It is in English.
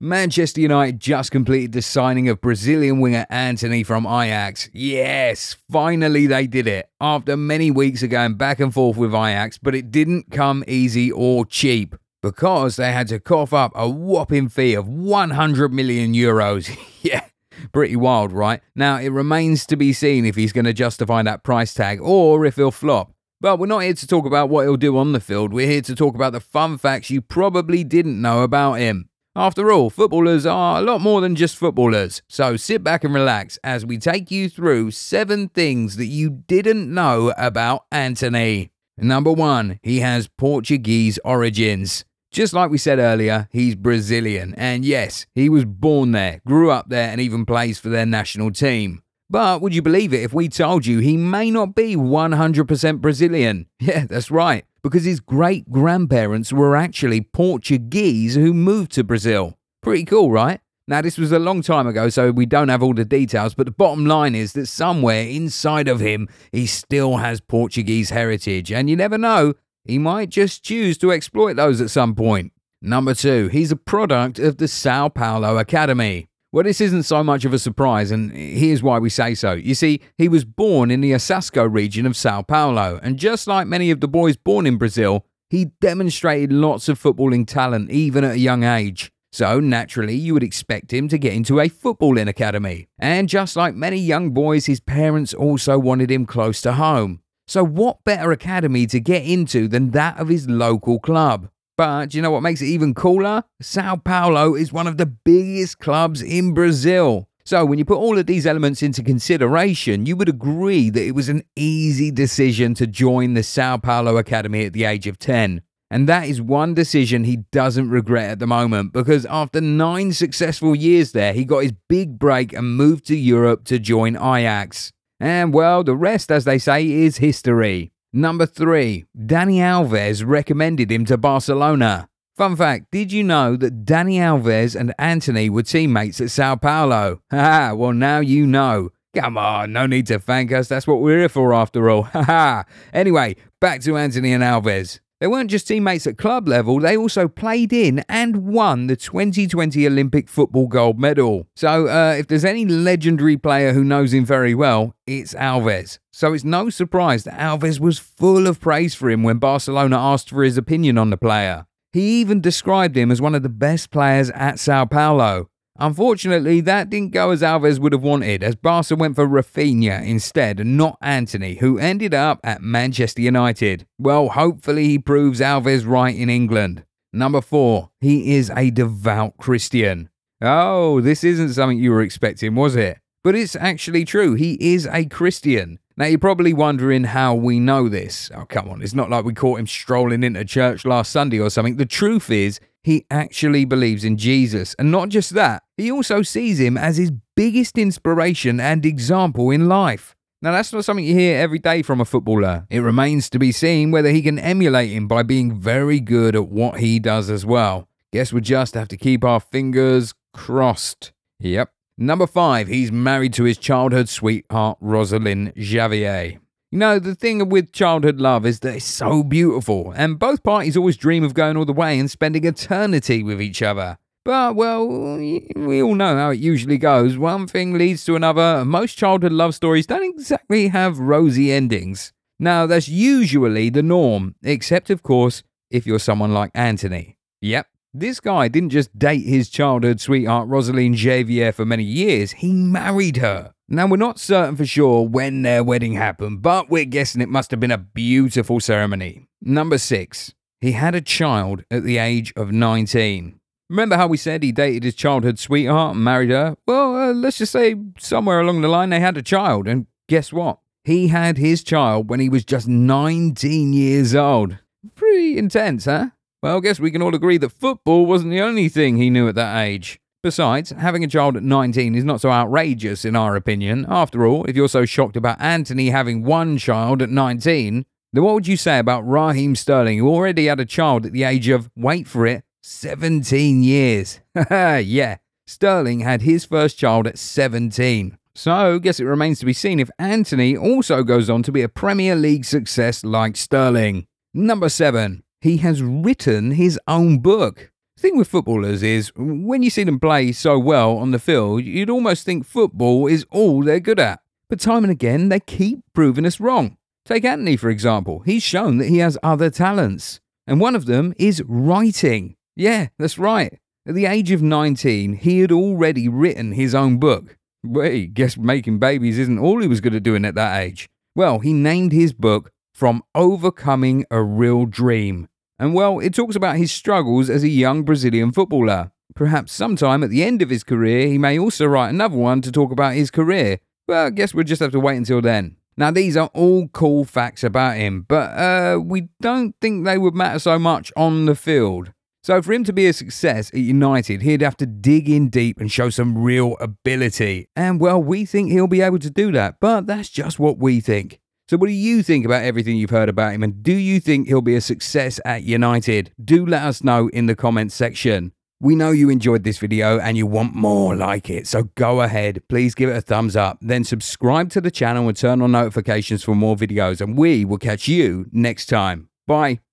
Manchester United just completed the signing of Brazilian winger Antony from Ajax. Yes, finally they did it. After many weeks of going back and forth with Ajax, but it didn't come easy or cheap because they had to cough up a whopping fee of 100 million euros. yeah, pretty wild, right? Now, it remains to be seen if he's going to justify that price tag or if he'll flop. But we're not here to talk about what he'll do on the field. We're here to talk about the fun facts you probably didn't know about him. After all, footballers are a lot more than just footballers. So sit back and relax as we take you through seven things that you didn't know about Antony. Number one, he has Portuguese origins. Just like we said earlier, he's Brazilian. And yes, he was born there, grew up there, and even plays for their national team. But would you believe it if we told you he may not be 100% Brazilian? Yeah, that's right because his great grandparents were actually Portuguese who moved to Brazil. Pretty cool, right? Now, this was a long time ago, so we don't have all the details, but the bottom line is that somewhere inside of him, he still has Portuguese heritage, and you never know, he might just choose to exploit those at some point. Number two, he's a product of the Sao Paulo Academy. Well, this isn't so much of a surprise, and here's why we say so. You see, he was born in the Osasco region of Sao Paulo, and just like many of the boys born in Brazil, he demonstrated lots of footballing talent even at a young age. So, naturally, you would expect him to get into a footballing academy. And just like many young boys, his parents also wanted him close to home. So, what better academy to get into than that of his local club? But you know what makes it even cooler? Sao Paulo is one of the biggest clubs in Brazil. So, when you put all of these elements into consideration, you would agree that it was an easy decision to join the Sao Paulo Academy at the age of 10. And that is one decision he doesn't regret at the moment because after nine successful years there, he got his big break and moved to Europe to join Ajax. And well, the rest, as they say, is history. Number three, Dani Alves recommended him to Barcelona. Fun fact, did you know that Dani Alves and Antony were teammates at Sao Paulo? Ha well now you know. Come on, no need to thank us, that's what we're here for after all. Ha ha. Anyway, back to Antony and Alves. They weren't just teammates at club level, they also played in and won the 2020 Olympic football gold medal. So, uh, if there's any legendary player who knows him very well, it's Alves. So, it's no surprise that Alves was full of praise for him when Barcelona asked for his opinion on the player. He even described him as one of the best players at Sao Paulo. Unfortunately, that didn't go as Alves would have wanted, as Barca went for Rafinha instead not Antony, who ended up at Manchester United. Well, hopefully he proves Alves right in England. Number four, he is a devout Christian. Oh, this isn't something you were expecting, was it? But it's actually true. He is a Christian. Now, you're probably wondering how we know this. Oh, come on. It's not like we caught him strolling into church last Sunday or something. The truth is, he actually believes in Jesus. And not just that, he also sees him as his biggest inspiration and example in life. Now, that's not something you hear every day from a footballer. It remains to be seen whether he can emulate him by being very good at what he does as well. Guess we'll just have to keep our fingers crossed. Yep. Number five, he's married to his childhood sweetheart, Rosalind Javier. You know, the thing with childhood love is that it's so beautiful, and both parties always dream of going all the way and spending eternity with each other. But, well, we all know how it usually goes. One thing leads to another, most childhood love stories don't exactly have rosy endings. Now, that's usually the norm, except, of course, if you're someone like Antony. Yep, this guy didn't just date his childhood sweetheart Rosaline Javier for many years, he married her. Now, we're not certain for sure when their wedding happened, but we're guessing it must have been a beautiful ceremony. Number six, he had a child at the age of 19. Remember how we said he dated his childhood sweetheart and married her? Well, uh, let's just say somewhere along the line they had a child, and guess what? He had his child when he was just 19 years old. Pretty intense, huh? Well, I guess we can all agree that football wasn't the only thing he knew at that age. Besides, having a child at 19 is not so outrageous in our opinion. After all, if you're so shocked about Antony having one child at 19, then what would you say about Raheem Sterling, who already had a child at the age of, wait for it, 17 years? yeah, Sterling had his first child at 17. So, guess it remains to be seen if Antony also goes on to be a Premier League success like Sterling. Number 7. He has written his own book. Thing with footballers is, when you see them play so well on the field, you'd almost think football is all they're good at. But time and again, they keep proving us wrong. Take Antony, for example. He's shown that he has other talents. And one of them is writing. Yeah, that's right. At the age of 19, he had already written his own book. Wait, guess making babies isn't all he was good at doing at that age. Well, he named his book From Overcoming a Real Dream. And well, it talks about his struggles as a young Brazilian footballer. Perhaps sometime at the end of his career, he may also write another one to talk about his career. Well, I guess we'll just have to wait until then. Now, these are all cool facts about him, but uh, we don't think they would matter so much on the field. So, for him to be a success at United, he'd have to dig in deep and show some real ability. And well, we think he'll be able to do that, but that's just what we think. So, what do you think about everything you've heard about him? And do you think he'll be a success at United? Do let us know in the comments section. We know you enjoyed this video and you want more like it, so go ahead, please give it a thumbs up, then subscribe to the channel and turn on notifications for more videos, and we will catch you next time. Bye.